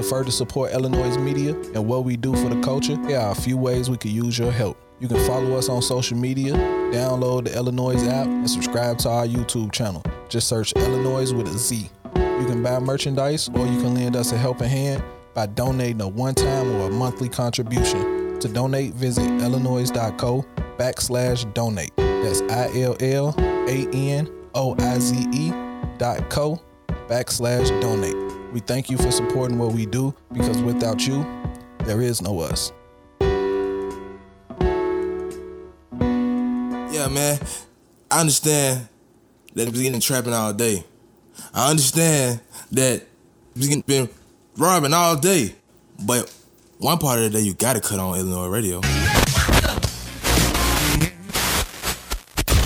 to further support iLLANOiZE media and what we do for the culture, here are a few ways we could use your help. You can follow us on social media, download the iLLANOiZE app, and subscribe to our YouTube channel. Just search iLLANOiZE with a Z. You can buy merchandise or you can lend us a helping hand by donating a one time or a monthly contribution. To donate, visit illanoize.co backslash donate. That's I L L A N O I Z E dot co backslash donate. We thank you for supporting what we do because without you, there is no us. Yeah, man. I understand that he's getting trapping all day. I understand that he's been robbing all day. But one part of the day you gotta cut on iLLANOiZE radio.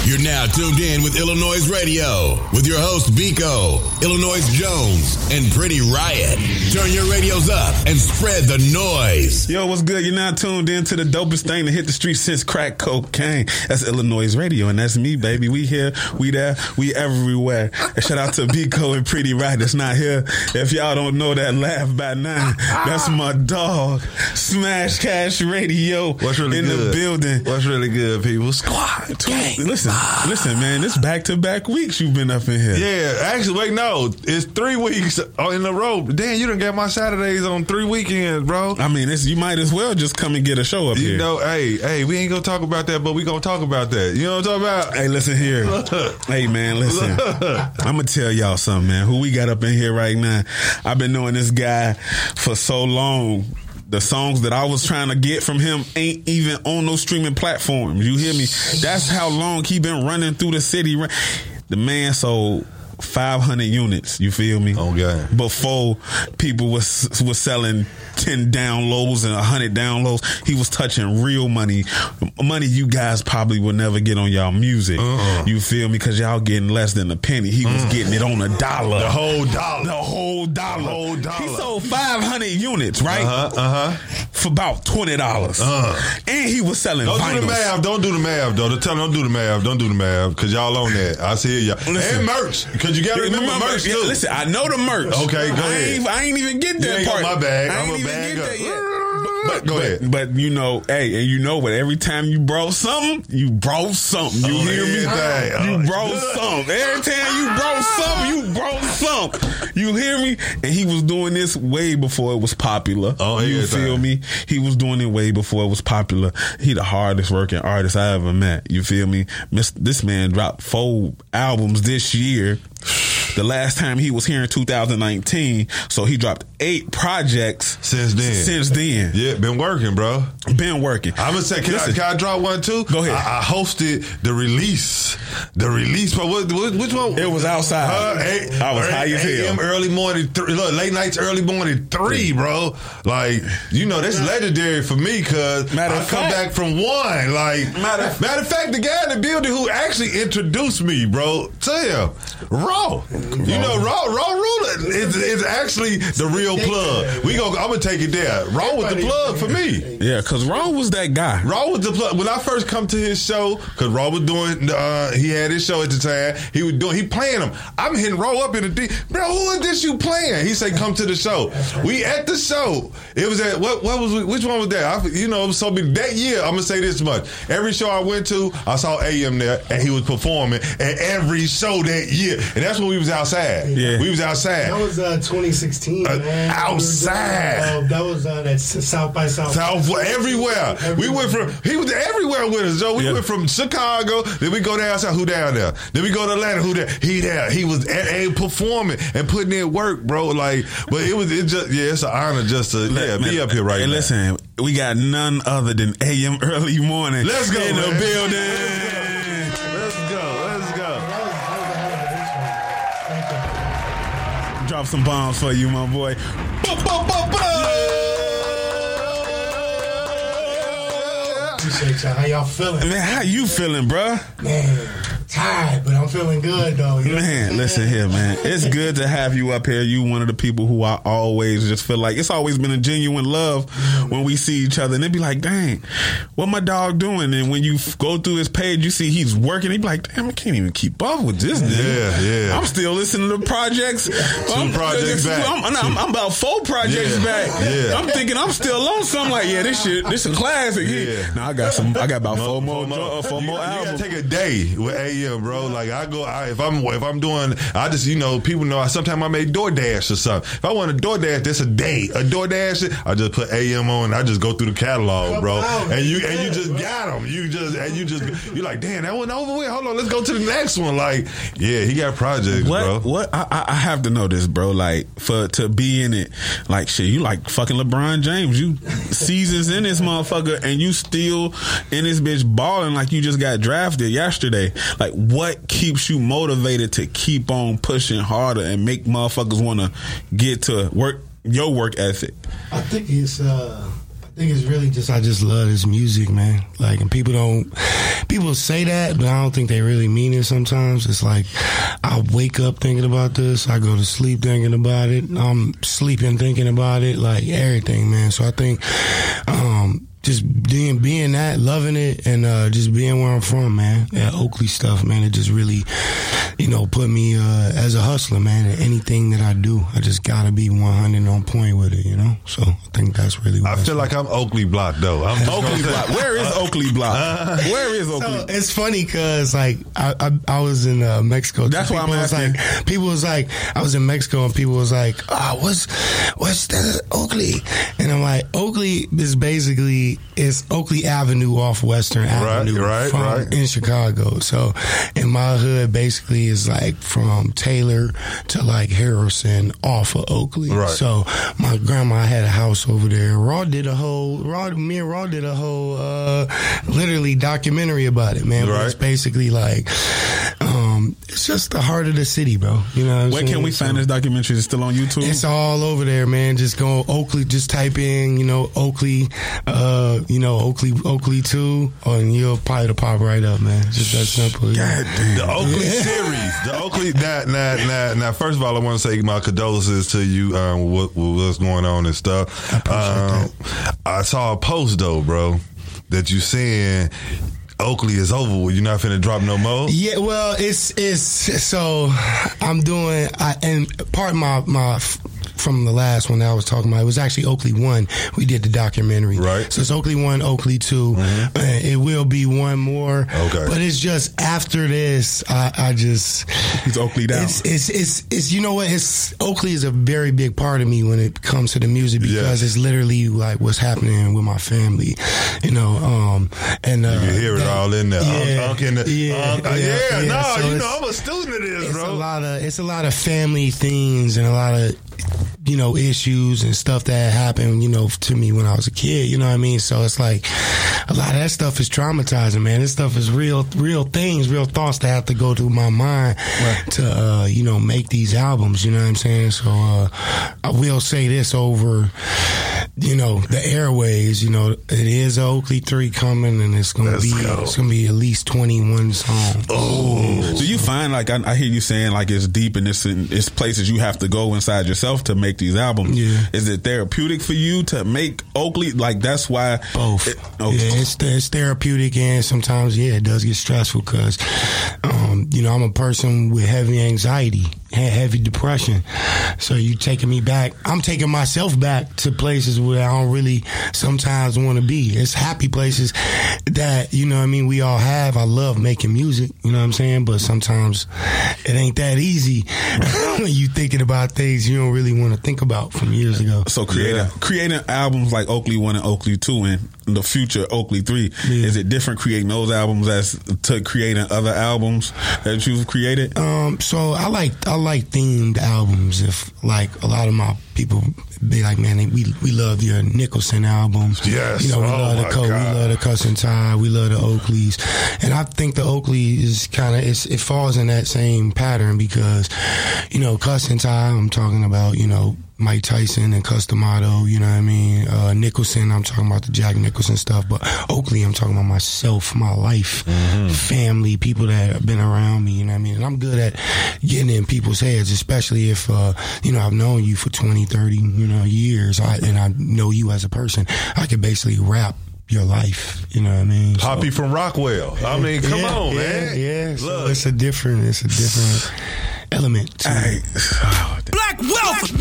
You're now tuned in with iLLANOiZE Radio with your host Biko, iLLANOiZE Jones, and Pretty Riot. Turn your radios up and spread the noise. Yo, what's good? You're now tuned in to the dopest thing to hit the street since crack cocaine. That's iLLANOiZE Radio, and that's me, baby. We here, we there, we everywhere. And shout out to Biko and Pretty Riot that's not here. If y'all don't know that laugh by nine, that's my dog. Smash Cash Radio. What's really in good? the building. What's really good, people? Squad. Listen, listen, man. it's back to back weeks you've been up in here. Yeah, actually, wait, no, it's three weeks uh, in a row. Damn, you done got my Saturdays on three weekends, bro. I mean, it's, you might as well just come and get a show up You here. know, hey, hey, we ain't gonna talk about that, but we gonna talk about that. You know what I'm talking about? Hey, listen here. hey, man, listen. I'm gonna tell y'all something, man. Who we got up in here right now? I've been knowing this guy for so long. The songs that I was trying to get from him ain't even on no streaming platforms. You hear me? That's how long he been running through the city. The man sold 500 units. You feel me? Okay. Before people was was selling 10 downloads and 100 downloads, he was touching real money, money you guys probably will never get on y'all music. Uh-uh. You feel me? Because y'all getting less than a penny. He was getting it on a dollar. The whole dollar. The whole dollar. The whole dollar. He sold 500 units, right? Uh huh. Uh huh. For about $20. Uh-huh. And he was selling Don't vinyls. do the math. Don't do the math, though. Tell them don't do the math. Don't do the math, cause y'all on that. I see y'all. Listen. and merch, cause you gotta remember merch yeah, too. Listen, I know the merch. Okay, go I ahead. Ain't, I ain't even get that part. my bag. I I'm a bag up. But go but, ahead. But you know, hey, and you know what? Every time you brought something, you brought something. You Oh, hear me? everything. You Oh, brought something. Every time you brought You hear me? And he was doing this way before it was popular. Oh, you everything. feel me? He was doing it way before it was popular. He the hardest working artist I ever met. You feel me? This man dropped four albums this year. The last time he was here in 2019, so he dropped eight projects Since then. Since then, Yeah, been working, bro. been working. I'm gonna say, can, I, Listen. can I drop one too? Go ahead. I, I hosted the release, the release. But what, what, which one? It was outside. Uh, eight- I was high as hell. Early morning, th- look, late nights, early morning three, bro. Like you know, that's legendary for me because I Matter come fact- back from one. Like matter, matter of fact, the guy in the building who actually introduced me, bro, to him, Raw. You know, Raw, Raw Ruler is, is actually the real plug. We go. I'm gonna take it there. Raw was the plug for me. Yeah, because Ron was that guy. Raw was the plug. When I first come to his show, because Raw was doing, uh, he had his show at the time. He was doing, he playing them. I'm hitting Raw up in the D. Bro, who is this you playing? He said, come to the show. We at the show. It was at, what, what was, which one was that? I, you know, so big. That year, I'm going to say this much. Every show I went to, I saw AM there, and he was performing at every show that year. And that's when we was outside. Yeah. We was outside. That was uh, 2016, Uh, man. outside. We were doing, uh, that was uh, that South by South. South everywhere. We went from he was everywhere with us, Joe. We Yeah. went from Chicago, then we go down south. Who down there? Then we go to Atlanta. Who there? He there. He was at, and performing and putting in work, bro. Like, but it was it just yeah, it's an honor just to yeah be up here right now. and now. listen, we got none other than AM early morning. Let's go, in man. the building. Drop some bombs for you, my boy. Appreciate y'all. How y'all feeling? Man, how you feeling, bruh? Man, tired. tired, but I'm feeling good though. You know Man, listen here, man. It's good to have you up here. You one of the people who I always just feel like it's always been a genuine love when we see each other, and it'd be like, dang, what my dog doing? And when you go through his page, you see he's working. He'd be like, damn, I can't even keep up with this. Nigga. Yeah, yeah. I'm still listening to projects. Two projects back. I'm, I'm, I'm about four projects Yeah, back. yeah. I'm thinking I'm still on something. Like, yeah, this shit, this is a classic. Yeah. Yeah. Now I got some. I got about four more, uh, four you, more you albums. gotta take a day with AM, bro. Like I go, I, if I'm if I'm doing, I just you know people know. I Sometimes I make DoorDash or something. If I want a DoorDash, that's a day. A DoorDash, I just put AM on. and I just go through the catalog, bro. And you and you just got them. You just and you just you're like, damn, that one over with. Hold on, let's go to the next one. Like, yeah, he got projects, What? bro. What? I, I- I have to know this, bro. Like for to be in it, like shit. You like fucking LeBron James. You seasons in this motherfucker, and you still in this bitch balling like you just got drafted yesterday. Like what keeps you motivated to keep on pushing harder and make motherfuckers want to get to work your work ethic? I think it's uh I think it's really just I just love this music, man. Like and people don't people say that, but I don't think they really mean it sometimes. It's like I wake up thinking about this, I go to sleep thinking about it, I'm sleeping thinking about it, like everything, man. So I think um just being being that, loving it, and uh, just being where I'm from, man. That Oakley stuff, man. It just really, you know, put me uh, as a hustler, man. And anything that I do, I just gotta be 100 on point with it, you know. So I think that's really. What I feel like I'm Oakley Block though. I'm Oakley Block. Where is Oakley Block? Where is Oakley? So it's funny because like I, I I was in uh, Mexico. That's why I'm was asking. Like, people was like I was in Mexico and people was like, ah, what's what's that Oakley? And I'm like, Oakley is basically it's Oakley Avenue off Western Avenue, right, from- right. in Chicago. So in my hood, basically is like from Taylor to like Harrison off of Oakley. Right. So my grandma had a house over there. Raw did a whole Raw me and Raw did a whole uh literally documentary about it, man. It's basically like um it's just the heart of the city, bro. You know what I'm Where saying? can we So- find this documentary? Is it still on YouTube? it's all over there, man. Just go Oakley. Just type in, you know, Oakley, uh, you know, Oakley, Oakley two, and you'll probably it'll pop right up, man. Just that simple. God damn. The Oakley series. The Oakley. Now, now, now, now, first of all, I want to say my condolences to you. Um, what, what's going on and stuff. I, um, I saw a post though, bro, that you saying Oakley is over. You're not finna drop no more. Yeah, well, it's it's so I'm doing I, and part of my my from the last one that I was talking about. It was actually Oakley one. We did the documentary, Right. So it's Oakley one, Oakley 2 Uh, It will be one more, Okay. But it's just after this, I, I just it's Oakley down. It's, it's it's it's you know what? It's Oakley is a very big part of me when it comes to the music because Yeah. it's literally like what's happening with my family, you know. Um, and uh, You can hear it that- all in there. Yeah, Unk, unk in the, yeah, yeah, yeah, yeah. no, So you know, I'm a student of this, it's bro. a lot of it's a lot of family things and a lot of you know issues and stuff that happened you know to me when I was a kid. You know what I mean? So it's like a lot of that stuff is traumatizing, man. This stuff is real, real things, real thoughts that have to go through my mind to uh, you know make these albums. You know what I'm saying? So uh, I will say this over. You know the airways. You know it is Oakley three coming, and it's gonna Let's be go. it's gonna be at least twenty one songs. Oh, do you find like I, I hear you saying like it's deep and it's in it's places you have to go inside yourself to make these albums? Yeah. Is it therapeutic for you to make Oakley? Like that's why Both. It, okay. Yeah, it's, it's therapeutic and sometimes, yeah, it does get stressful because, um, you know, I'm a person with heavy anxiety, he- heavy depression. So you taking me back. I'm taking myself back to places where I don't really sometimes want to be. It's happy places that, you know what I mean, we all have. I love making music, you know what I'm saying? But sometimes it ain't that easy when you thinking about things you don't really want to think about from years ago. So creating Yeah. creating albums like Oakley One and Oakley Two and the future Oakley Three Yeah. is it different creating those albums as to creating other albums that you've created? Um, so I like I like themed albums. If like a lot of my people be like, man, we we love your Nicholson album. Yes. you know, we Oh, love the Code, we love the Cousin Ty, we love the Oakleys, and I think the Oakley is kind of it falls in that same pattern because, you know, Cousin Ty, I'm talking about, you know. Mike Tyson and Cus D'Amato, you know what I mean? Uh, Nicholson, I'm talking about the Jack Nicholson stuff, but Oakley, I'm talking about myself, my life, family, people that have been around me, you know what I mean? And I'm good at getting in people's heads, especially if, uh, you know, I've known you for 20, 30, you know, years, I, and I know you as a person. I can basically rap your life, you know what I mean? So- Poppy from Rockwell. I mean, come yeah, on, yeah, man. Yeah, so Look. it's a different, it's a different element. To Hey, it. oh, damn. Black wealth,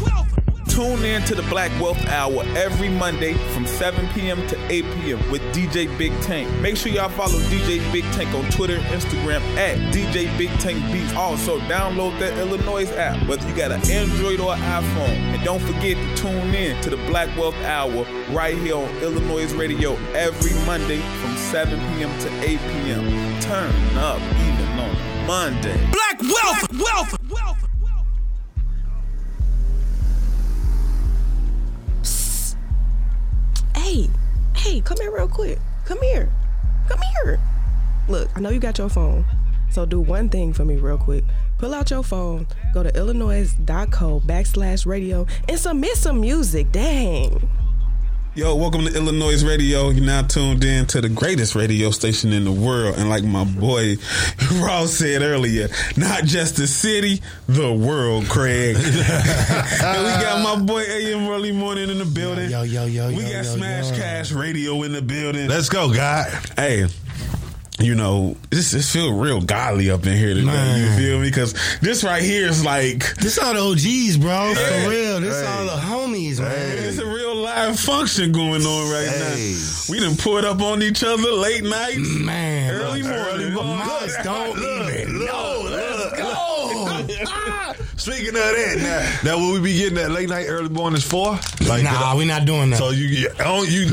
wealth. Tune in to the Black Wealth Hour every Monday from 7 p.m. to 8 p.m. with DJ Big Tank. Make sure y'all follow DJ Big Tank on Twitter, Instagram at DJ Big Tank Beats. Also, download the iLLANOiZE app, whether you got an Android or iPhone. And don't forget to tune in to the Black Wealth Hour right here on iLLANOiZE Radio every Monday from 7 p.m. to 8 p.m. Turn up even on a Monday. Black wealth, wealth, wealth. Hey, hey, come here real quick. Come here. Come here. Look, I know you got your phone. So do one thing for me real quick. Pull out your phone, go to illanoize.co backslash radio and submit some music. Dang. Yo, welcome to iLLANOiZE Radio. You're now tuned in to the greatest radio station in the world. And like my boy Ross said earlier, not just the city, the world, Craig. and we got my boy AM Early Morning in the building. Yo, yo, yo, yo. We yo, got yo, Smash yo. Cash Radio in the building. Let's go, God. hey, you know, this this feel real godly up in here today. Man. You feel me? Because this right here is like This all the OGs, bro. Hey, For real. This hey. all the homies, man. it's a real live function going on right Hey. now. We done pulled up on each other late nights. Man. Early morning. Miles don't even know. Let's go. Ah. Speaking of that, now, now will we be getting that late night, early morning is for? Like, Nah, uh, we not doing that. So you you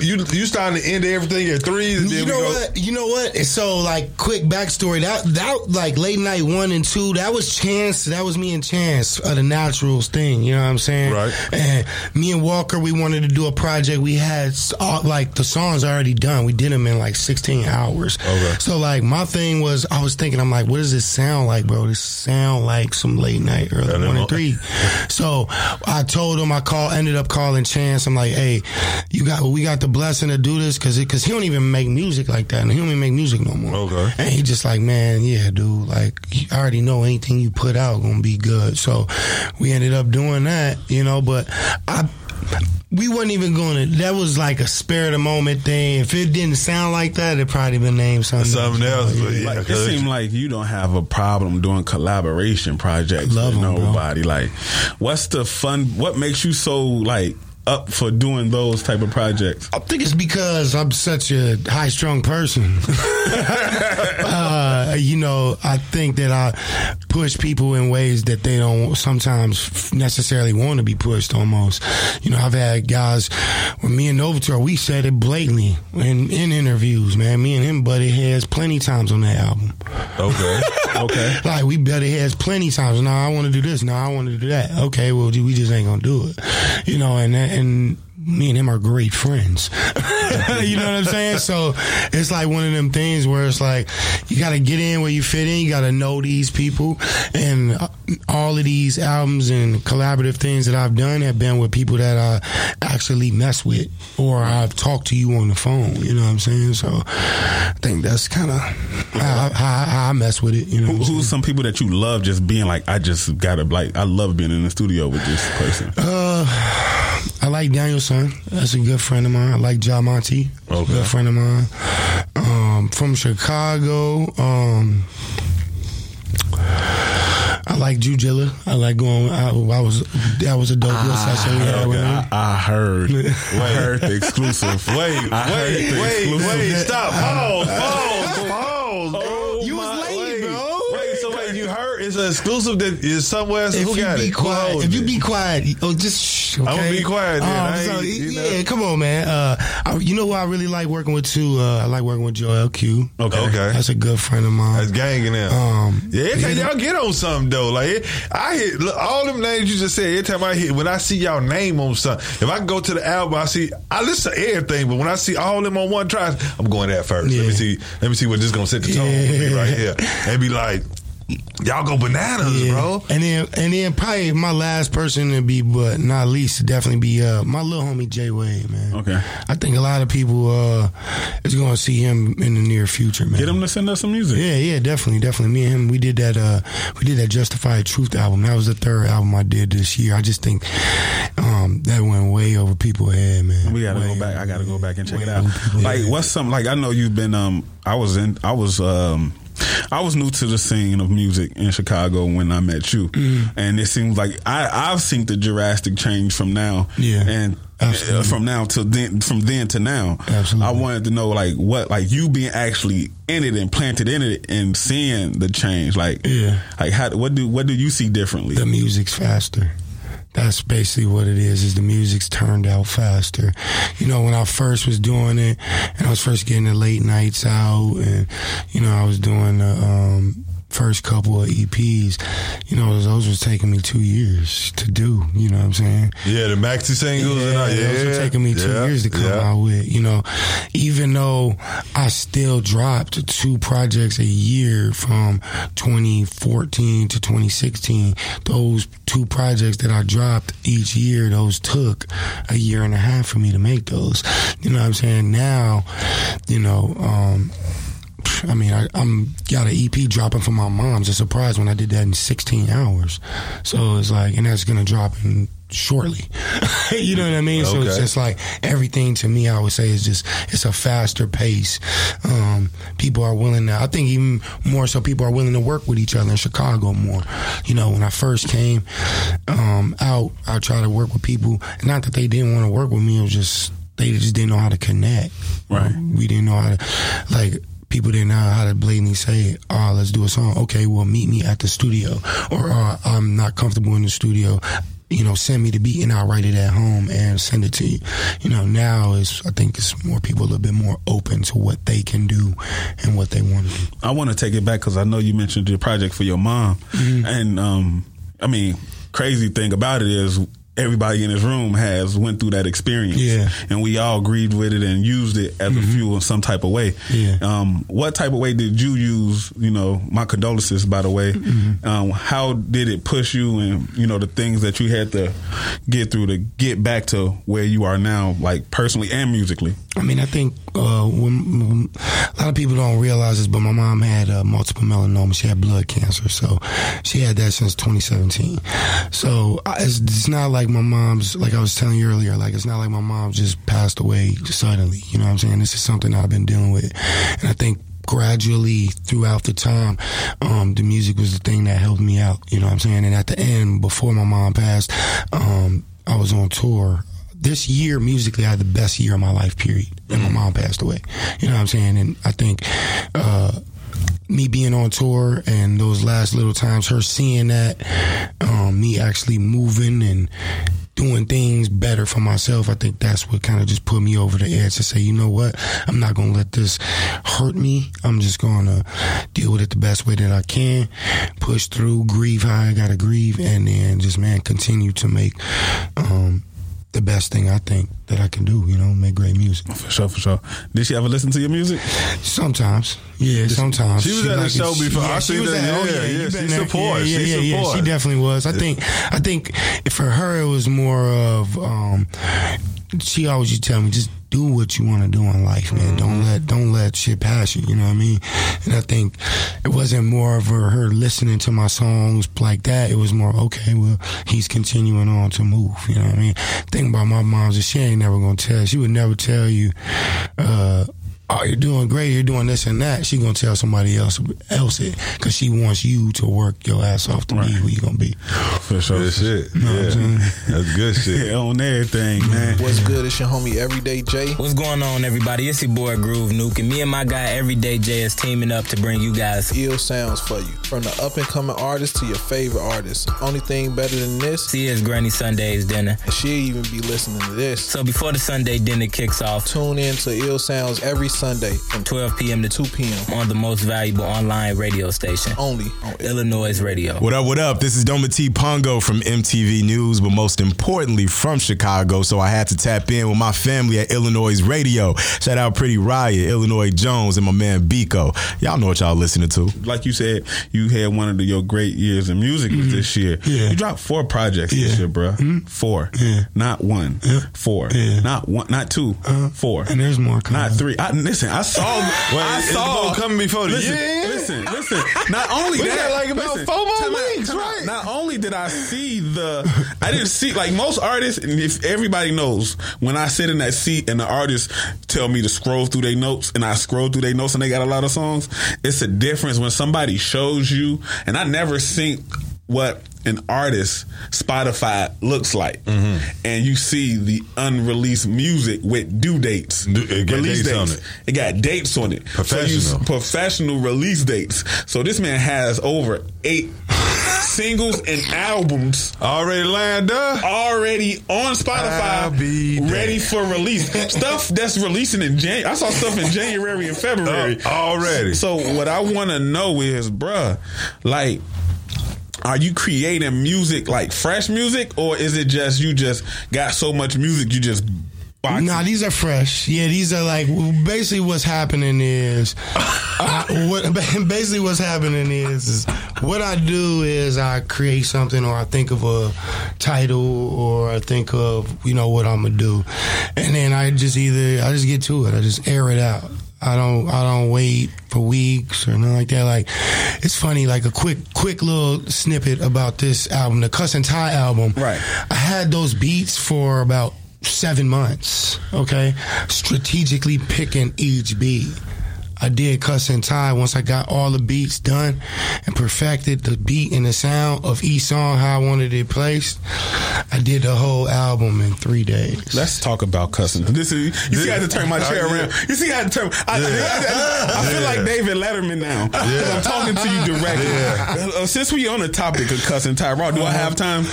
you you, starting to end everything at three. and you know what? You know what? So, like, quick backstory. That that like late night one and two. That was Chance. That was me and Chance of the Naturals thing. You know what I'm saying? Right. And me and Walker, we wanted to do a project. We had all, like the songs already done. We did them in like 16 hours. Okay. So like my thing was, I was thinking, I'm like, what does this sound like, bro? This sound like some late night early Early one and three. So I told him, I call, ended up calling Chance. I'm like, hey, you got, we got the blessing to do this because because he don't even make music like that, and he don't even make music no more. Okay. And he just like, man, yeah, dude, like I already know anything you put out gonna be good. So we ended up doing that, you know. But I. We wasn't even going to. That was like a spare of the moment thing. If it didn't sound like that, it probably been named something. Something else, you know, but yeah. Like, it cause- seems like you don't have a problem doing collaboration projects Love with 'em, bro. nobody. Like, what's the fun? What makes you so like up for doing those type of projects? I think it's because I'm such a high strung person. uh, you know, I think that I push people in ways that they don't sometimes necessarily want to be pushed almost. You know, I've had guys, when me and Novator, we said it blatantly in, in interviews, man. Me and him butted heads plenty times on that album. okay. Okay. Like we butted heads plenty times. No, I want to do this. No, I want to do that. Okay, well, we just ain't gonna do it. You know, and and me and him are great friends. you know what I'm saying? So it's like one of them things where it's like you got to get in where you fit in. You got to know these people, and uh, all of these albums and collaborative things that I've done have been with people that I actually mess with, or I've talked to you on the phone. You know what I'm saying? So I think that's kind of how, how, how I mess with it. You know, Who, what saying? who's some people that you love just being like, I just gotta like, I love being in the studio with this person. Uh, I like Danielson. That's a good friend of mine. I like Ja Monty. Okay. a good friend of mine. Um, from Chicago. Um, I like Jujilla. I like going. I, I was that was a dope little session we had with I, I heard, I heard the exclusive. Wait, I wait, the wait, exclusive. wait, stop. Pause, pause, pause, is an exclusive that is somewhere. else. If Who you got be it? Quiet, if you it? be quiet, oh, just shh, okay? I'ma be quiet then. Um, so, ain't- you know. yeah, come on, man. Uh, I, you know who I really like working with too? Uh, I like working with Joel Q. Okay. Okay. That's a good friend of mine. That's ganging them. Um, yeah, every yeah, y'all get on something though. Like it, I hit look, all them names you just said. Every time I hit, when I see y'all name on something, if I go to the album, I see I listen to everything. But when I see all them on one track, I'm going that first. Let me see. Let me see what this gonna set the tone for me Yeah. right here, and be like, y'all go bananas, Yeah. bro. And then and then probably my last person to be, but not least, definitely be uh, my little homie Jay Wade, man. Okay. I think a lot of people uh, is going to see him in the near future, man. Get him to send us some music. Yeah, yeah, definitely, definitely. Me and him, we did that. Uh, we did that Justified Truth album. That was the third album I did this year. I just think um, that went way over people's head, man. We gotta Way go back. I gotta go back and check way it out. Like, what's some like? I know you've been. Um, I was in. I was. Um, I was new to the scene of music in Chicago when I met you, Mm-hmm. and it seems like I, I've seen the drastic change from now, Yeah. and Absolutely. uh, from now to then, from then to now. Absolutely. I wanted to know like what, like you being actually in it and planted in it and seeing the change, like, Yeah. like how what do what do you see differently? the music's faster. That's basically what it is. Is the music's turned out faster. You know, when I first was doing it, and I was first getting the late nights out, and you know, I was doing the um, first couple of EPs. You know, those was taking me two years to do. You know what I'm saying? Yeah, the maxi singles and all. Yeah, those were taking me two yeah, years to come yeah. out with. You know, even though I still dropped two projects a year from 2014 to 2016, those two projects that I dropped each year, those took a year and a half for me to make those. You know what I'm saying? Now, you know, um, I mean, I, I'm got an EP dropping for my mom's a surprise when I did that in 16 hours. So it's like, and that's gonna drop in shortly. you know what I mean? So it's just like everything to me. I would say is just it's a faster pace. Um, people are willing to. I think even more so, people are willing to work with each other in Chicago more. You know, when I first came um, out, I tried to work with people. Not that they didn't want to work with me. It was just they just didn't know how to connect. Right. We didn't know how to like people didn't know how to blatantly say, "Oh, let's do a song." Okay, well, meet me at the studio, or uh, I'm not comfortable in the studio. You know, send me the beat and I'll write it at home and send it to you. You know, now is I think it's more people a little bit more open to what they can do and what they want to do. I want to take it back because I know you mentioned your project for your mom, Mm-hmm. and um, I mean, crazy thing about it is everybody in this room has went through that experience, Yeah. Mm-hmm. and we all agreed with it and used it as a fuel in some type of way. Yeah. Um, what type of way did you use? You know, my condolences, by the way. Mm-hmm. Um, how did it push you, and you know, the things that you had to get through to get back to where you are now, like personally and musically? I mean, I think uh, when, when- a lot of people don't realize this, but my mom had uh, multiple melanoma. She had blood cancer, so she had that since 2017. So I, it's, it's not like my mom's, like I was telling you earlier, like it's not like my mom just passed away suddenly. You know what I'm saying? This is something I've been dealing with, and I think gradually throughout the time, um, the music was the thing that helped me out. You know what I'm saying? And at the end, before my mom passed, um, I was on tour this year musically I had the best year of my life, period. And my mom passed away. You know what I'm saying? And I think uh me being on tour and those last little times, her seeing that, um, me actually moving and doing things better for myself, I think that's what kind of just put me over the edge to say, you know what, I'm not gonna let this hurt me. I'm just gonna deal with it the best way that I can, push through, grieve how I gotta grieve, and then just man continue to make um, the best thing I think that I can do. You know, make great music. For sure, for sure. Did she ever listen to your music? Sometimes, yeah, sometimes. She was at the show before. I she was that. at- Yeah, yeah, you she supports. Yeah, She yeah, yeah, supports. She definitely was. I think. I think for her it was more of. um She always used to tell me just do what you want to do in life, man. Mm-hmm. Don't let don't let shit pass you. You know what I mean? And I think it wasn't more of her, her listening to my songs like that. It was more okay. Well, he's continuing on to move. You know what I mean? Think about my mom's she ain't never gonna tell. She would never tell you. uh oh, you're doing great, you're doing this and that, she gonna tell somebody else else it because she wants you to work your ass off to be who you gonna be. For sure. Good shit. Know what I'm saying? Yeah. That's good shit. Yeah, on everything, man. What's good? It's your homie Everyday Jay. What's going on, everybody? It's your boy Groove Nuke, and me and my guy Everyday Jay is teaming up to bring you guys Ill sounds for you. From the up and coming artist to your favorite artist. Only thing better than this, Sia's Granny Sunday's dinner. and she'll even be listening to this. So before the Sunday dinner kicks off, Tune in to Ill Sounds every Sunday from 12 p.m. to 2 p.m. on the most valuable online radio station, only on iLLANOiZE Radio. What up, what up? This is Dometi Pongo from MTV News, but most importantly from Chicago. So I had to tap in with my family at iLLANOiZE Radio. Shout out Pretty Riot, iLLANOiZE Jones, and my man Biko. Y'all know what y'all listening to. Like you said, you had one of the, your great years in music was this year. Mm-hmm. Yeah. You dropped four projects this year, bro. Four. Yeah. Not one. Yeah. Four. Yeah. Not one. Not 2 Four. And there's more coming. Not three. I, listen, I saw. I saw come before the listen, year? Listen, listen. Not only We that, like about listen, four more weeks, out. right? Not only did I see the, I didn't see like most artists, and if everybody knows when I sit in that seat and the artists tell me to scroll through their notes, and I scroll through their notes, and they got a lot of songs. It's a difference when somebody shows you, and I never seen what an artist Spotify looks like, and you see the unreleased music with due dates, got dates on it. It got dates on it. So you- Professional. professional release dates. So this man has over eight singles and albums Already lined up. already on Spotify, ready for release. stuff that's releasing in Jan. I saw stuff in January and February Uh, already. So what I want to know is, bruh, like. Are you creating music like fresh music, or is it just you just got so much music you just box Nah, these are fresh. Yeah, these are like basically what's happening is I, what basically what's happening is, is what I do is I create something or I think of a title or I think of you know what I'm gonna do, and then I just either I just get to it. I just air it out. I don't I don't wait for weeks or nothing like that. Like it's funny, like a quick quick little snippet about this album, the Cuss and Tie album. Right. I had those beats for about seven months. Okay, strategically picking each beat. I did cuss and tie once I got all the beats done and perfected the beat and the sound of each song how I wanted it placed. I did the whole album in three days. Let's talk about cussing. This is you see, I had to turn my chair around. You see, I had to turn. I, I, I- I feel like David Letterman now. 'Cause I'm talking to you directly. Uh, since we on the topic of cussing, Tyrod, do I have time?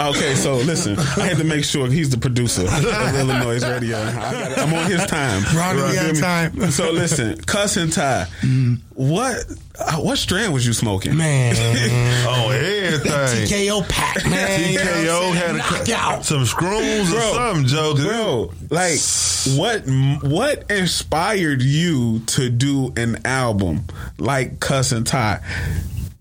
Okay, so listen, I had to make sure he's the producer of iLLANOiZE Radio. I got, I'm on his time. Ron, we got time. So listen, cuss and tie. What uh, what strand was you smoking? Man, oh everything. TKO pack, man. TKO had a, Knockout. some screws or Bro, something, Joe. dude. Bro, like what what inspired you to do an album like Cuss and Tie?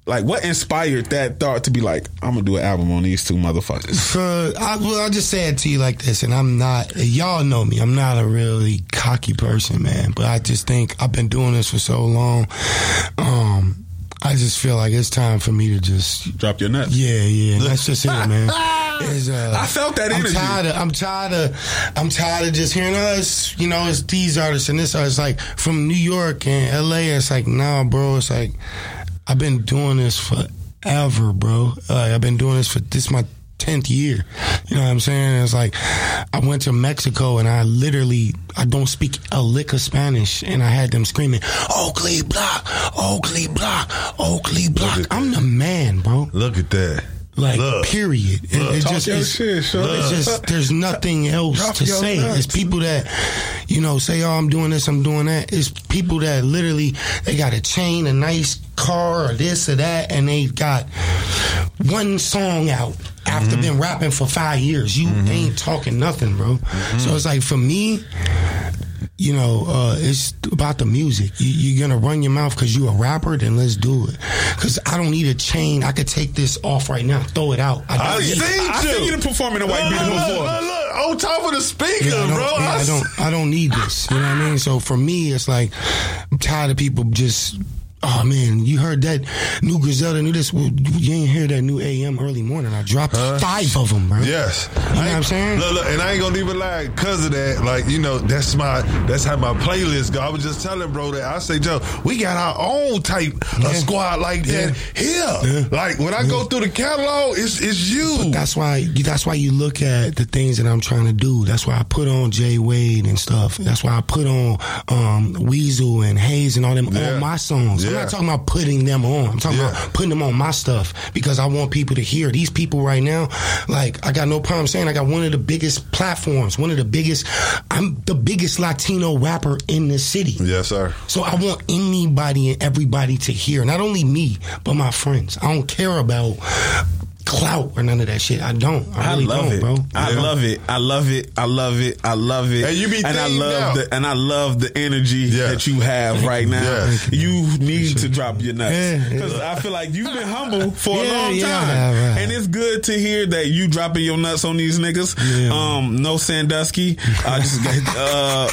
Like what inspired that thought to be like, I'm gonna do an album on these two motherfuckers? I, well, I'll just say it to you like this, and I'm not, y'all know me, I'm not a really cocky person, man, but I just think I've been doing this for so long. Um, I just feel like it's time for me to just, Drop your nuts. yeah, yeah, that's just it, man. Uh, I felt that I'm energy. tired of, I'm tired of, I'm tired of just hearing us, you know, it's these artists and this artist, like from New York and LA, it's like, nah, bro, it's like, I've been doing this forever, bro. Like, I've been doing this for this my tenth year. You know what I'm saying? It's like I went to Mexico and I literally I don't speak a lick of Spanish, and I had them screaming, "Oakley Block, Oakley Block, Oakley Block." I'm the man, bro. Look at that. Like Look. period. It, it just it's, shit, it's just there's nothing else Drop to say. nuts. It's people that you know say, "Oh, I'm doing this, I'm doing that." It's people that literally they got a chain, a nice car, or this or that, and they got one song out after Mm-hmm. been rapping for five years. You ain't talking nothing, bro. Mm-hmm. So it's like for me. You know, uh, it's about the music. You, you're gonna run your mouth because you're a rapper, then let's do it. Because I don't need a chain. I could take this off right now, throw it out. I don't need- seen I you. seen you performing a white Look, beat look, before. look, look, on top of the speaker, Yeah, I don't, bro. yeah, I I don't. I don't need this. You know what I mean? So for me, it's like I'm tired of people just Oh man, you heard that new Griselda, new this. Well, you ain't hear that new AM early morning. I dropped five of them, bro. Yes, You know what I'm saying? Look, look, and I ain't gonna even lie, cause of that. Like you know, that's my that's how my playlist go. I was just telling bro that I say, Joe, we got our own type of squad like that here. Like when I go through the catalog, it's it's you. That's why. That's why you look at the things that I'm trying to do. That's why I put on Jay Wade and stuff. That's why I put on um, Weasel and Hayes and all them Yeah. on my songs. Not talking about putting them on. I'm talking about putting them on my stuff because I want people to hear these people right now. Like I got no problem saying I got one of the biggest platforms, one of the biggest. I'm the biggest Latino rapper in the city. Yes, sir. So I want anybody and everybody to hear, not only me, but my friends. I don't care about clout or none of that shit. I don't. I I really love don't, it, bro. I love it. I love it. I love it. I love it. And you be and I love out. the and I love the energy Yes. that you have right now. Yes. You need to drop your nuts Yeah, yeah. because I feel like you've been humble for a Yeah, long yeah, time, right. and it's good to hear that you dropping your nuts on these niggas. Yeah. Um, no Sandusky. I just uh.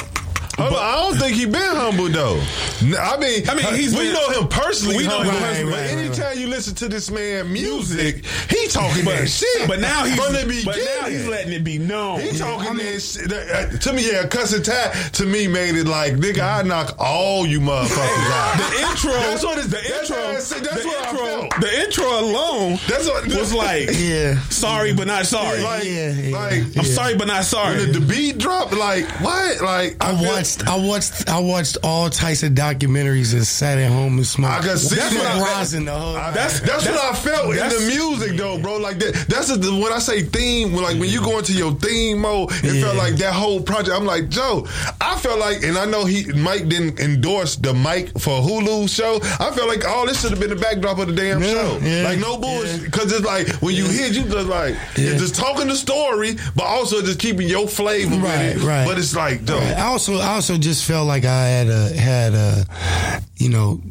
Hold on, I don't think he been humble though. N- I mean, I mean, he's we been- know him personally. we know humble, him personally, but right, right, anytime you listen to this man music, he talking that shit. But now he's from the but now he's letting it be known. He talking that shit. Uh, to me, yeah, cussing tag to me made it like, nigga, I knock all you motherfuckers out. the intro, That's what it's- the that's intro, how I that's the what I intro, felt. the intro alone That's what was like, Yeah. sorry but not sorry. like, Yeah, yeah, like I'm sorry but not sorry. when the, the beat dropped, like what? Like I feel- watched, I watched, I watched all types of documentaries and sat at home and smoked. I can see That's that. what rosin the whole. I- That's that's, what I felt in the music though, bro. Like that. That's the, when I say theme. When like when you go into your theme mode, it Yeah. felt like that whole project. I'm like Joe. I felt like, and I know he Mike didn't endorse the Mike for Hulu show. I felt like all this should have been the backdrop of the damn Yeah, show. yeah, like no bullshit. Because it's like when you hear, you just like it's just talking the story, but also just keeping your flavor Right, right. But it's like, Joe. I also, I also just felt like I had a, had a, you know,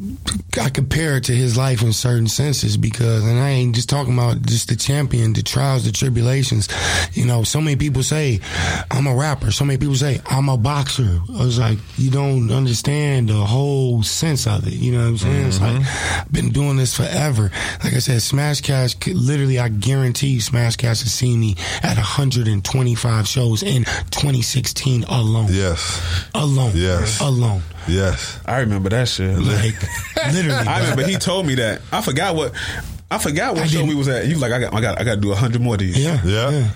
I compare it to his life in certain senses because, and I ain't just talking about just the champion, the trials, the tribulations. You know, so many people say I'm a rapper. So many people say I'm a boxer. I was like, you don't understand the whole sense of it. You know what I'm saying? It's like mm-hmm. I've been doing this forever. Like I said, Smash Cash. could- Literally, I guarantee Smash Cash has seen me at 125 shows in 2016 alone. Yes. Alone. Yes. Alone. Yes. I remember that shit. Like literally. I remember he told me that. I forgot what. I forgot what show didn't- we was at. You was like, I got, I got, I got to do hundred more of these. Yeah. Yeah.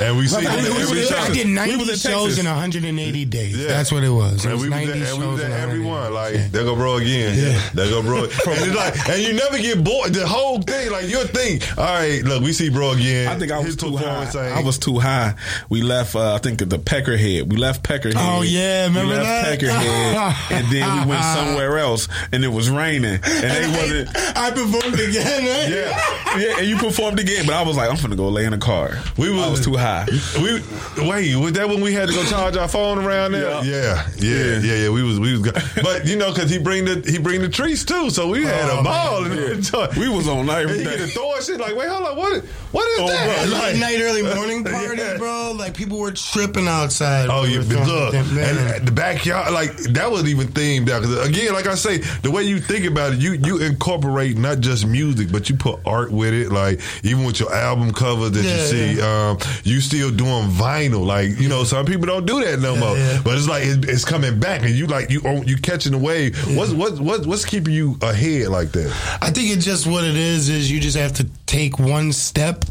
And we see I, him did- at every I did 90 was in shows in 180 days. Yeah. That's what it was. It And was we was 90 at, and we was at every one. Like, days. there go bro again. Yeah. There go bro. and it's like, and you never get bored. The whole thing, like your thing. All right, look, we see bro again. I think I was His too high. performance ain't- I was too high. We left. Uh, I think the Peckerhead. We left Peckerhead. Oh, yeah, remember we left that? Peckerhead, and then we went somewhere else, and it was raining, and they wasn't. I performed again, right? Yeah. Yeah, and you performed again, but I was like, I'm finna go lay in a car. We was, I was too high. We wait, was that when we had to go charge our phone around there? Yeah, yeah, yeah, yeah. we was, we was, go- but you know, because he bring the he bring the trees too, so we had Oh, a ball. man. And We was on night and every you get to throwing shit like, wait, hold on, what? What is Oh, that? bro, Late Like- night, early morning Yeah. parties, bro. Like people were tripping outside. Oh, We yeah, were look, and the backyard, like that wasn't even themed out. 'Cause again, like I say, the way you think about it, you you incorporate not just music, but you put art with it. Like even with your album cover that you Yeah, see, um, you still doing vinyl. Like you know, some people don't do that no more. yeah. But it's like it, it's coming back, and you like you you catching the wave. What's what what what's keeping you ahead like that? I think it's just what it is. Is you just have to take one step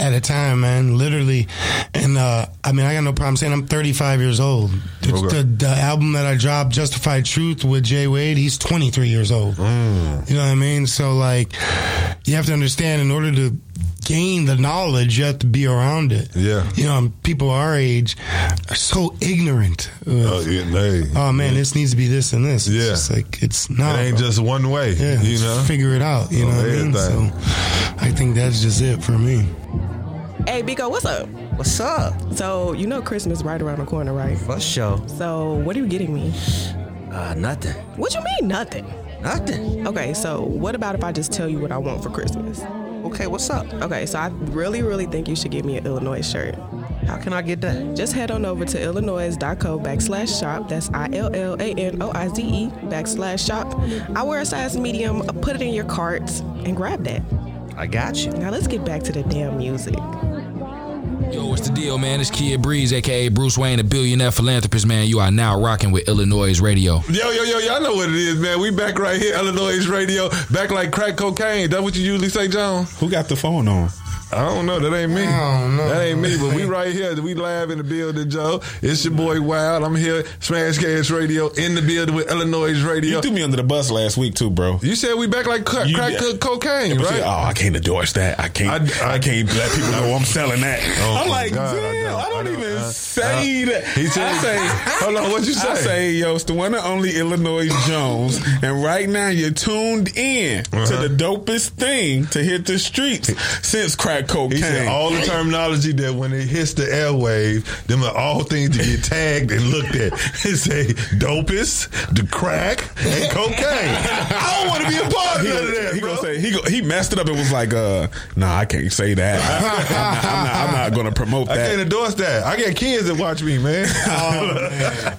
at a time, man. Literally, and uh, I mean, I got no problem saying I'm 35 years old. The, Okay. the, the album that I dropped, Justified Truth, with Jay Wade, he's 23 years old. Mm. You know what I mean? So like, you have to understand in order to gain the knowledge, you have to be around it. Yeah. You know, people our age are so ignorant. Oh, yeah, hey. oh man, this needs to be this and this. It's Yeah. just like it's not. it ain't bro. just one way. Yeah, you know. figure it out. You know what I mean? So. I think that's just it for me. Hey, Biko, what's up? What's up? So you know Christmas right around the corner, right? For sure. So what are you getting me? Uh, nothing. What you mean nothing? Nothing. Okay, so what about if I just tell you what I want for Christmas? Okay, what's up? Okay, so I really, really think you should get me an iLLANOiZE shirt. How can I get that? Just head on over to illanoize.co backslash shop. That's I L L A N O I Z E backslash shop. I wear a size medium. Put it in your cart and grab that. I got you. Now let's get back to the damn music. Yo, what's the deal, man? It's Kid Breeze, aka Bruce Wayne, a billionaire philanthropist, man. You are now rocking with iLLANOiZE Radio. Yo, yo, yo, y'all know what it is, man. We back right here, iLLANOiZE Radio, back like crack cocaine. That what you usually say, John? Who got the phone on? I don't know. That ain't me. That ain't me. But we right here. We live in the building, Joe. It's your boy Wild. I'm here, Smash Cash Radio, in the building with iLLANOiZE Radio. You threw me under the bus last week too, bro. You said we back like crack, You- crack yeah. co- cocaine, And we right? said, oh, I can't endorse that. I can't. I, can't let people know I'm selling that. Oh, I'm like, God, I damn, know, I don't, I know, even uh, say uh, that. he said- I say, Hold on, what'd you I say? say, yo, it's the one and only iLLANOiZE Jones, and right now you're tuned in to Uh-huh. the dopest thing to hit the streets since crack cocaine. He said all the terminology that when it hits the airwave, them are all things to get tagged and looked at. He say dopest, the crack, and cocaine. I don't want to be a part of he, none of that, he bro. gonna say he go, he messed it up and was like, uh, nah, I can't say that. I, am not, I'm, not, I'm not gonna promote that. I can't endorse that. I got kids that watch me, man.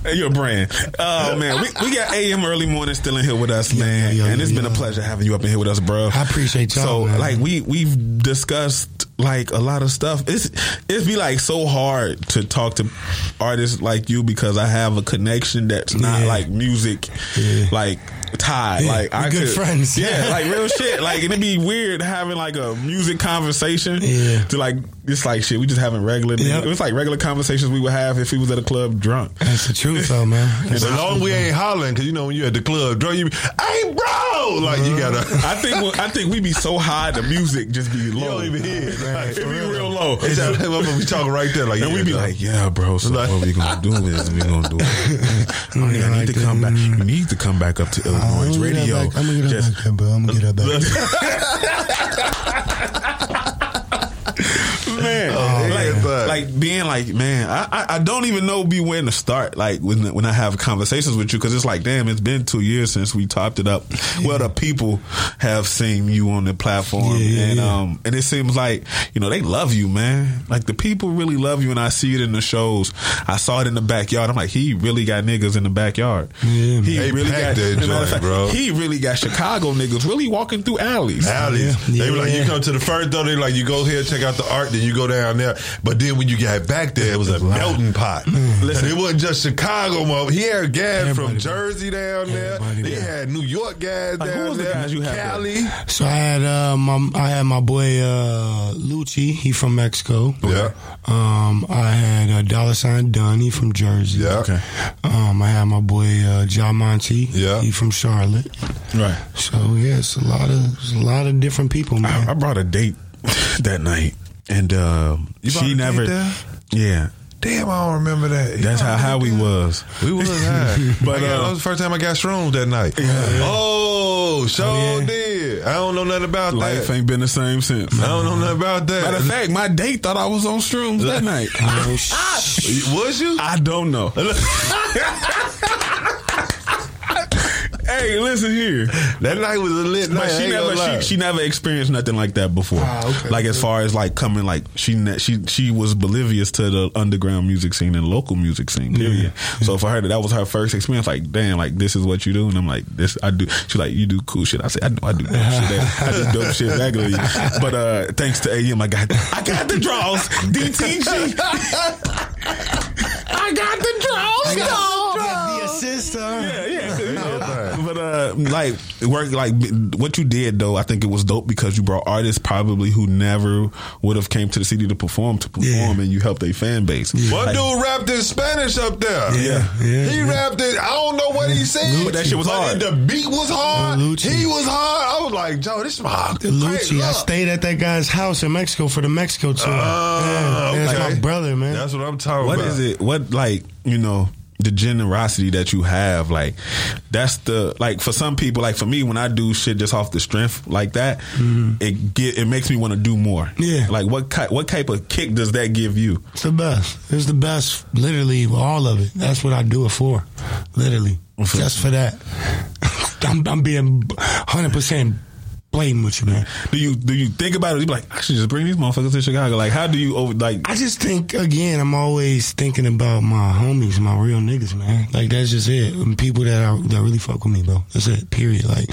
You're a brand. Oh man, we, we got AM early morning still in here with us, man, yeah, and it's been a pleasure having you up in here with us, bro. I appreciate y'all, So man. like we we've discussed like a lot of stuff. It's it'd be like so hard to talk to artists like you because I have a connection that's not Yeah. like music, like. Tied, Yeah, like I good could, friends. yeah, like real shit. Like it'd be weird having like a music conversation. Yeah. to like it's like shit. We just having regular. Yep. It was like regular conversations we would have if we was at a club drunk. That's the truth, though, man. As long as we ain't hollering, because you know when you're at the club, drunk, you be, hey, bro! Like, you gotta. Uh-huh. I think I think we be so high the music just be You low. don't even hear it, man. It be real low. It's that- we talking right there, like, and we yeah, be dog. like, yeah, bro. So Like- what we gonna do is we gonna do. It. Oh, yeah, I need to come back. You need to come back up to oh, iLLANOiZE I'm gonna get Radio. that back. I'm gonna get that Just- back, there, bro. I'm gonna get that back. man, like, being like, man, I, I, I don't even know be when to start. Like when when I have conversations with you, because it's like, damn, it's been two years since we topped it up. Well, the people have seen you on the platform, Yeah, yeah, and yeah. um, and it seems like you know they love you, man. Like the people really love you, and I see it in the shows. I saw it in the backyard. I'm like, he really got niggas in the backyard. Yeah, he They really got, that as a matter of joint, bro. He really got Chicago niggas really walking through alleys. Alleys. Yeah. They were like, you come to the first though, they like, you go here, check out the art, then you go down there. But then when you got back there, it was a melting pot. Listen. and it wasn't just Chicago, mo. He had guys from Jersey down there. Everybody They there. had New York guys Like, who down was the there. guys you had there? Cali. So I had uh, my I had my boy uh, Lucci. He from Mexico. Yeah. Um, I had uh, Dollar Sign Dunn. He from Jersey. Yeah. Okay. Um, I had my boy uh, John Monty. Yeah. He from Charlotte. Right. So yeah, it's a lot of it's a lot of different people, man. I, I brought a date that night, and uh, she never. Yeah, Damn, I don't remember that. that's how high we was. We was high. But, uh, that was the first time I got shrooms that night. Oh, sure did. I don't know nothing about Life that. Life ain't been the same since. I don't know nothing about that. Matter of fact, my date thought I was on shrooms that night. was you? I don't know. Hey, listen here. That night was a lit night. But she never she, she never experienced nothing like that before. like as far as like coming like she ne- she she was oblivious to the underground music scene and local music scene. Period. So for her that was her first experience. Like damn, like this is what you do, and I'm like this I do. She's like you do cool shit. I said I know I do dope shit. I do dope shit regularly. But uh thanks to AM, I got I got the draws. DTG. I got the draws. the assist, Yeah, yeah. 'Cause, you know, but uh, like work, like what you did though, I think it was dope because you brought artists probably who never would have came to the city to perform to perform, and you helped a fan base. One Like, dude rapped in Spanish up there. Yeah, yeah, He rapped it. I don't know what he said. But that shit was but hard. The beat was hard. Lucci. He was hard. I was like, Joe, this is my Lucci, I stayed at that guy's house in Mexico for the Mexico tour. Oh, yeah, that's my brother, man. That's what I'm talking What about. What is it? What like you know? the generosity that you have like that's the like for some people like for me when i do shit just off the strength like that mm-hmm. it get it makes me want to do more. Yeah. Like what ki- what type of kick does that give you? It's the best. It's the best literally all of it. That's what i do it for literally. Just for that. I'm, I'm being 100% Blame with you, man. Do you do you think about it? You be like, I should just bring these motherfuckers to Chicago. Like, how do you over? Like, I just think again. I'm always thinking about my homies, my real niggas, man. Like that's just it. Um, people that are, that really fuck with me, bro. That's it. Period. Like,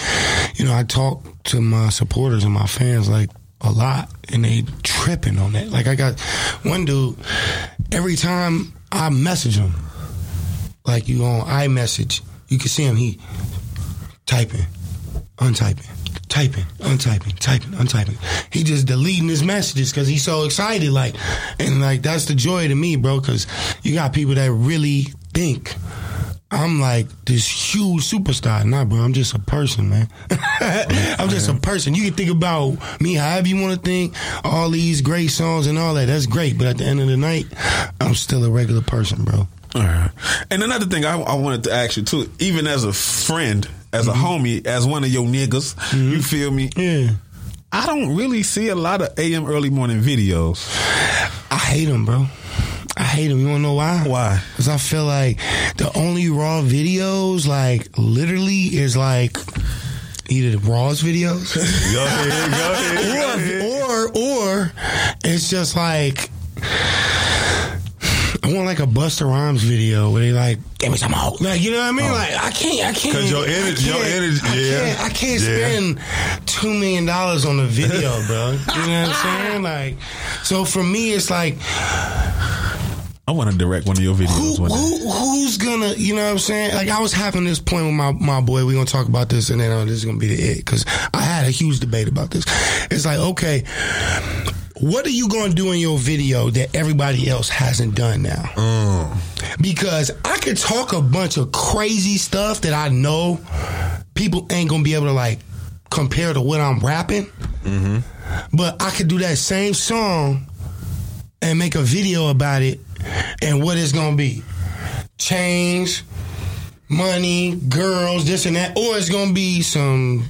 you know, I talk to my supporters and my fans like a lot, and they tripping on that. Like, I got one dude. Every time I message him, like you on iMessage, you can see him. He typing, untyping Typing, untyping, typing, untyping. He just deleting his messages because he's so excited. Like, and like that's the joy to me, bro. Because you got people that really think I'm like this huge superstar. Nah, bro, I'm just a person, man. I'm just a person. You can think about me however you want to think, all these great songs and all that. That's great. But at the end of the night, I'm still a regular person, bro. All right. And another thing I, I wanted to ask you too, even as a friend, as a mm-hmm. homie, as one of your niggas, mm-hmm. you feel me? Yeah. I don't really see a lot of AM early morning videos. I hate them, bro. I hate them. You wanna know why? Why? Because I feel like the only raw videos, like literally, is like either the Raw's videos, Go ahead, go ahead. or or or it's just like. I want like a Busta Rhymes video where they like give me some more. Like you know what I mean? Like I can't, I can't. 'Cause your energy- your energy- I yeah. can't, I can't Yeah. spend two million dollars on a video, bro. You know what I'm saying? Like, so for me, it's like I want to direct one of your videos. who, who who's gonna you know what I'm saying? Like I was having this point with my my boy. We're gonna talk about this, and then uh, this is gonna be the it because I had a huge debate about this. It's like okay. What are you going to do in your video that everybody else hasn't done now? Mm. Because I could talk a bunch of crazy stuff that I know people ain't going to be able to like compare to what I'm rapping. Mm-hmm. But I could do that same song and make a video about it and what it's gonna be. Change, money, girls, this and that. Or it's gonna be some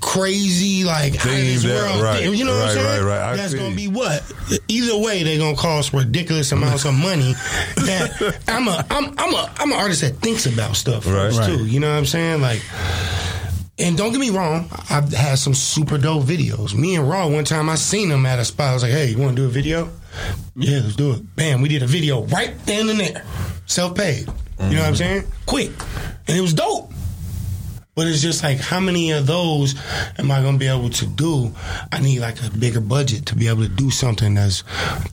crazy like things that- world right, thing. You know what right, I'm saying? right, right. I That's see. gonna be what? Either way, they're gonna cost ridiculous amounts of money. That I'm a I'm I'm a I'm an artist that thinks about stuff Right. Right. too. You know what I'm saying? Like and don't get me wrong, I've had some super dope videos. Me and Raw, one time I seen them at a spot. I was like, hey, you want to do a video? Yeah, let's do it. Bam, we did a video right then and there. Self paid. You know what I'm mm-hmm. saying? Quick. And it was dope. But it's just like, how many of those am I going to be able to do? I need like a bigger budget to be able to do something that's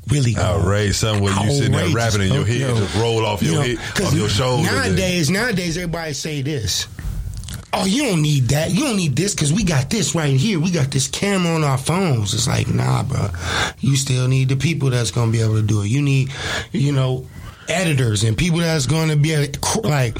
really gonna- Outrageous, something where you sitting there rapping and your head Yo. just roll off your You know, head, off your shoulder. Nowadays, nowadays, everybody say this. Oh, you don't need that. You don't need this because we got this right here. We got this camera on our phones. It's like, nah, bro. You still need the people that's gonna be able to do it. You need, you know, editors and people that's gonna be able like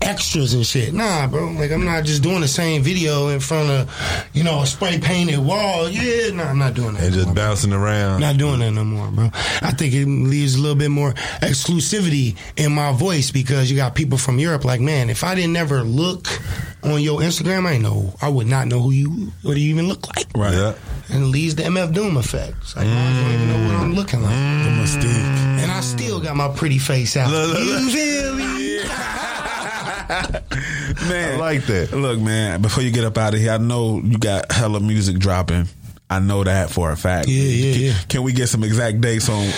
extras and shit. Nah, bro. Like I'm not just doing the same video in front of, you know, a spray painted wall. Yeah, nah, I'm not doing that. and just bouncing around. Not doing that no more, bro. I think it leaves a little bit more exclusivity in my voice because you got people from Europe like, man, if I didn't ever look on your Instagram, I know I would not know who you what do you even look like. Right. Yeah. And it leads to MF Doom effect. It's like, I don't even know what I'm looking like. Mm. The mystique. And I still got my pretty face out. Look, look, you feel me? Man, I like that. Look, man, before you get up out of here, I know you got hella music dropping. I know that for a fact. Yeah, yeah, can, yeah. Can we get some exact dates on?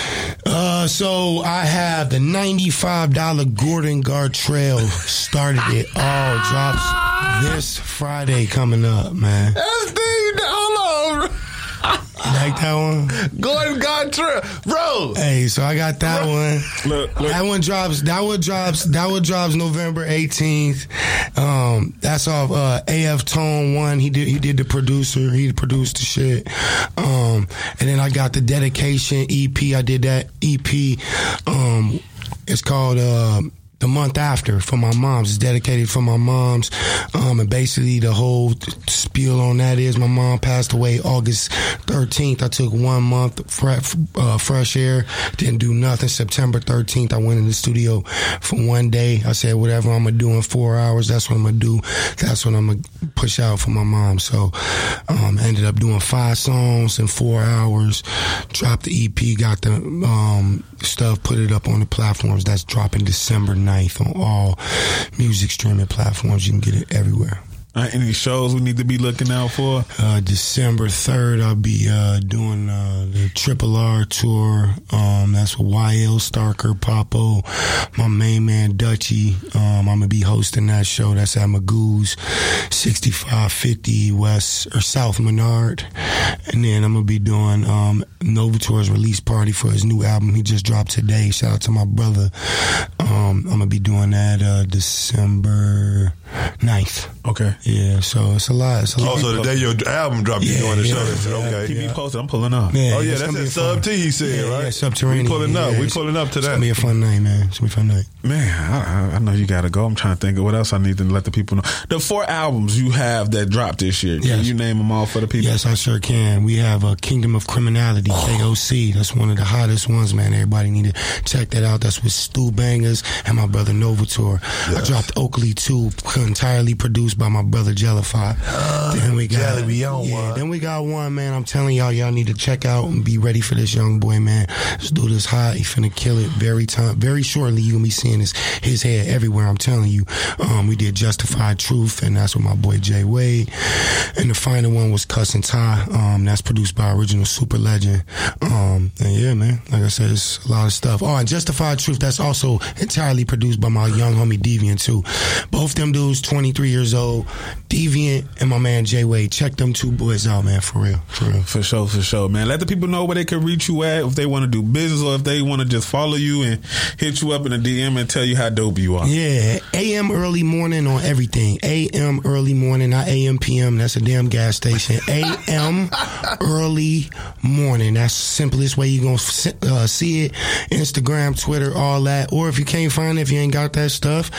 Uh, so I have the ninety-five dollar Gordon Gartrell started it all drops this Friday coming up, man. That's the. Like that one? Gordon Gartrell, bro. Hey, so I got that one. Look, look. That one drops. That one drops. That one drops November eighteenth. Um, that's off uh, AF Tone One. He did. He did the producer. He produced the shit. Um, and then I got the dedication EP. I did that EP. Um, it's called. Uh, the month after for my mom's. Dedicated for my mom's. Um and basically the whole spiel on that is my mom passed away august 13th i took one month fre- uh, fresh air. Didn't do nothing. September 13th i went in the studio for one day. I said whatever i'm gonna do in four hours that's what i'm gonna do. That's what i'm gonna push out for my mom. So um ended up doing five songs in four hours. Dropped the ep got the um stuff put it up on the platforms. That's dropping december 9th on all music streaming platforms. You can get it everywhere Uh, any shows we need to be looking out for? Uh, December 3rd, I'll be uh, doing uh, the Triple R tour. Um, that's YL Starker, Popo, my main man Dutchy. Um, I'm going to be hosting that show. That's at Magoo's, 6550 West or South Menard. And then I'm going to be doing um, Novator's release party for his new album he just dropped today. Shout out to my brother. Um, I'm going to be doing that uh, December 9th. Okay. Yeah, so it's a lot. It's a lot. Oh, so the day your album dropped, you doing the show. yeah, okay. Keep me posted. I'm pulling up. Yeah, oh yeah, that's gonna be at a Sub T He said yeah, right. Yeah, subterranean. We pulling up. Yeah, we it's- pulling up to It's that. gonna be a fun night, man. It's gonna be a fun night. Man, I, I- I know you gotta go. I'm trying to think of what else I need to let the people know. The four albums you have that dropped this year. Can you name them all for the people? Yes, I sure can. We have a Kingdom of Criminality, oh. KOC. That's one of the hottest ones, man. Everybody need to check that out. That's with Stu Bangers and my brother Novator. I dropped Oakley 2, entirely produced by my brother Jellify. then we got Jelly yeah, one. then we got one, man. I'm telling y'all, y'all need to check out and be ready for this young boy, man. This dude is hot. He finna kill it very time, very shortly. You gonna be seeing his his head everywhere. I'm telling you. Um, we did Justified Truth, and that's with my boy Jay Wade. And the final one was Cus D'Amato. Um, that's produced by original super legend. Um, and yeah, man. Like I said, it's a lot of stuff. Oh, and Justified Truth. That's also entirely produced by my young homie Deviant too. Both of them dudes, 23 years old. Deviant and my man Jay Wade. Check them two boys out, man. For real. For real. For sure, for sure, man. Let the people know where they can reach you at if they want to do business or if they want to just follow you and hit you up in a DM and tell you how dope you are. Yeah, AM early morning on everything. AM early morning, not AM PM. That's a damn gas station. AM early morning. That's the simplest way you gonna uh, see it. Instagram, Twitter, all that. Or if you can't find it, if you ain't got that stuff,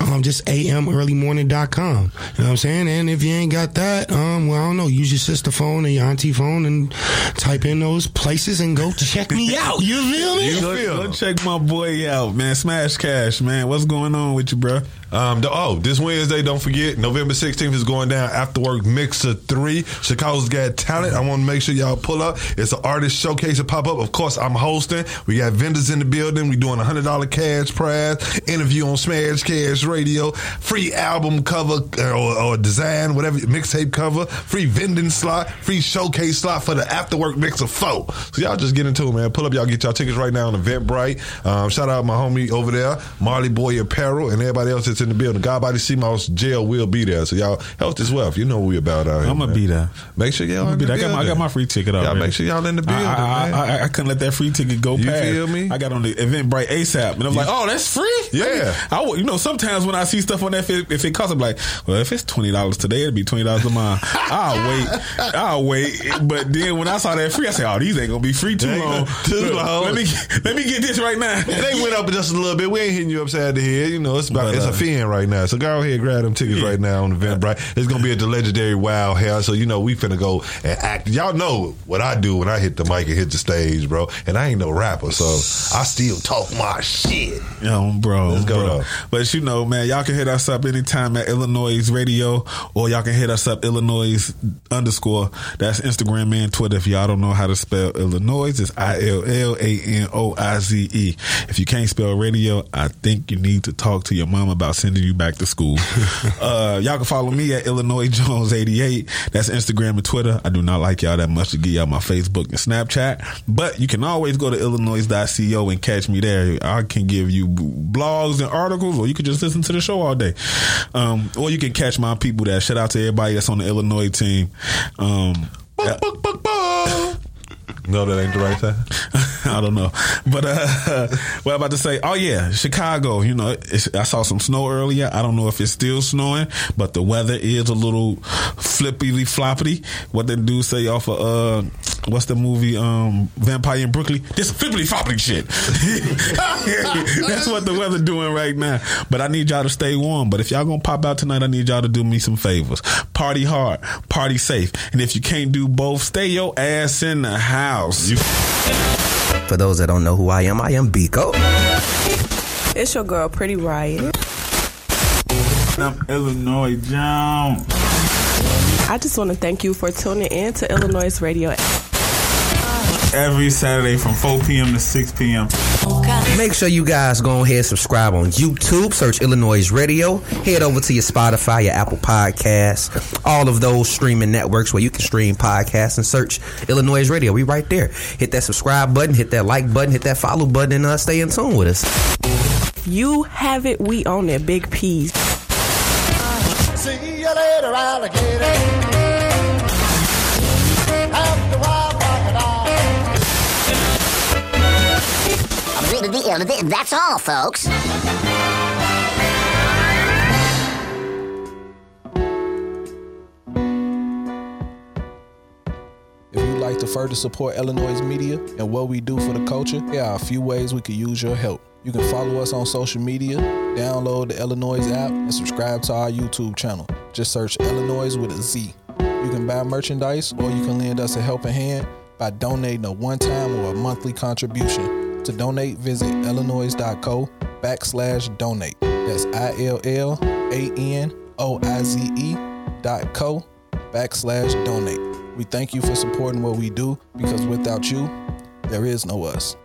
um, just amearlymorning.com. You know what I'm saying? And if you ain't got that, um, well, I don't know. Use your sister phone or your auntie phone and type in those places and go check me out. You feel me? Go, go check my boy out, man. Smash Cash, man. What's going on with you, bro? Um, the, oh, this Wednesday, don't forget, November 16th is going down After Work Mixer 3. Chicago's Got Talent. I want to make sure y'all pull up. It's an artist showcase to pop up. Of course, I'm hosting. We got vendors in the building. we doing a $100 cash prize, interview on Smash Cash Radio, free album cover or, or design, whatever, mixtape cover, free vending slot, free showcase slot for the After Work Mixer 4. So y'all just get into it, man. Pull up, y'all get y'all tickets right now on Eventbrite. Um, shout out my homie over there, Marley Boy Apparel, and everybody else that's in the building. God Body CMOS Jail will be there. So y'all health is wealth. You know what we about out here. I'm gonna man. be there. Make sure y'all I'm in be the there. I got, my, I got my free ticket already. Y'all make sure y'all in the building, I, I. I, I couldn't let that free ticket go You past. feel me? I got on the Eventbrite ASAP, and I'm like, oh, that's free. Yeah. I, would- you know, sometimes when I see stuff on that, if it, if it costs, I'm like, well, if it's twenty dollars today, it'll be twenty dollars tomorrow. I'll wait. I'll wait. But then when I saw that free, I said, oh, these ain't gonna be free too long. too long. Let me let me get this right now. they went up just a little bit. We ain't hitting you upside the head. You know, it's about But, it's uh, a fin right now. So go ahead, grab them tickets right now on Eventbrite. Uh-huh. It's gonna be at the legendary Wild Hair. So you know we finna go and act. Y'all know what I do when I hit the mic and hit the stage, bro. And I ain't no rapper, so I still talk my shit. Yo, bro. Let's go, bro. though. But you know, man, y'all can hit us up anytime at iLLANOiZE Radio, or y'all can hit us up iLLANOiZE underscore. That's Instagram and Twitter. If y'all don't know how to spell iLLANOiZE, it's I L L A N O I Z E. If you can't spell radio, I think you need to talk to your mom about sending you back to school. uh, y'all can follow me at iLLANOiZE Jones eighty eight. That's Instagram and Twitter. I do not like y'all that much to give y'all my Facebook and Snapchat, but you can always go to illanoize.co and catch me there. I can give you blogs and articles, or you can just listen to the show all day. Um, or you can catch my people there. Shout out to everybody that's on the iLLANOiZE team. Um. No, that ain't the right time. I don't know, but uh, what I'm about to say. Oh yeah, Chicago. You know, I saw some snow earlier. I don't know if it's still snowing, but the weather is a little flippity floppity. What they do say off of uh, what's the movie um, Vampire in Brooklyn? This flippity floppity shit. That's what the weather doing right now. But I need y'all to stay warm. But if y'all gonna pop out tonight, I need y'all to do me some favors. Party hard, party safe, and if you can't do both, stay your ass in the house. For those that don't know who I am, I am Biko. It's your girl, Pretty Riot. I'm iLLANOiZE Jones. I just want to thank you for tuning in to iLLANOiZE Radio. Every Saturday from 4 p.m. to 6 p.m. Make sure you guys go ahead and subscribe on YouTube. Search iLLANOiZE Radio. Head over to your Spotify, your Apple Podcasts, all of those streaming networks where you can stream podcasts and search iLLANOiZE Radio. We right there. Hit that subscribe button, hit that like button, hit that follow button, and uh, stay in tune with us. You have it. We own that big piece. See you later, alligator. That's all, folks. If you'd like to further support iLLANOiZE media and what we do for the culture, here are a few ways we could use your help. You can follow us on social media, download the iLLANOiZE app, and subscribe to our YouTube channel. Just search iLLANOiZE with a Z. You can buy merchandise or you can lend us a helping hand by donating a one time or a monthly contribution. To donate, visit illanoize.co backslash donate. That's I L L A N O I Z E dot co backslash donate. We thank you for supporting what we do because without you, there is no us.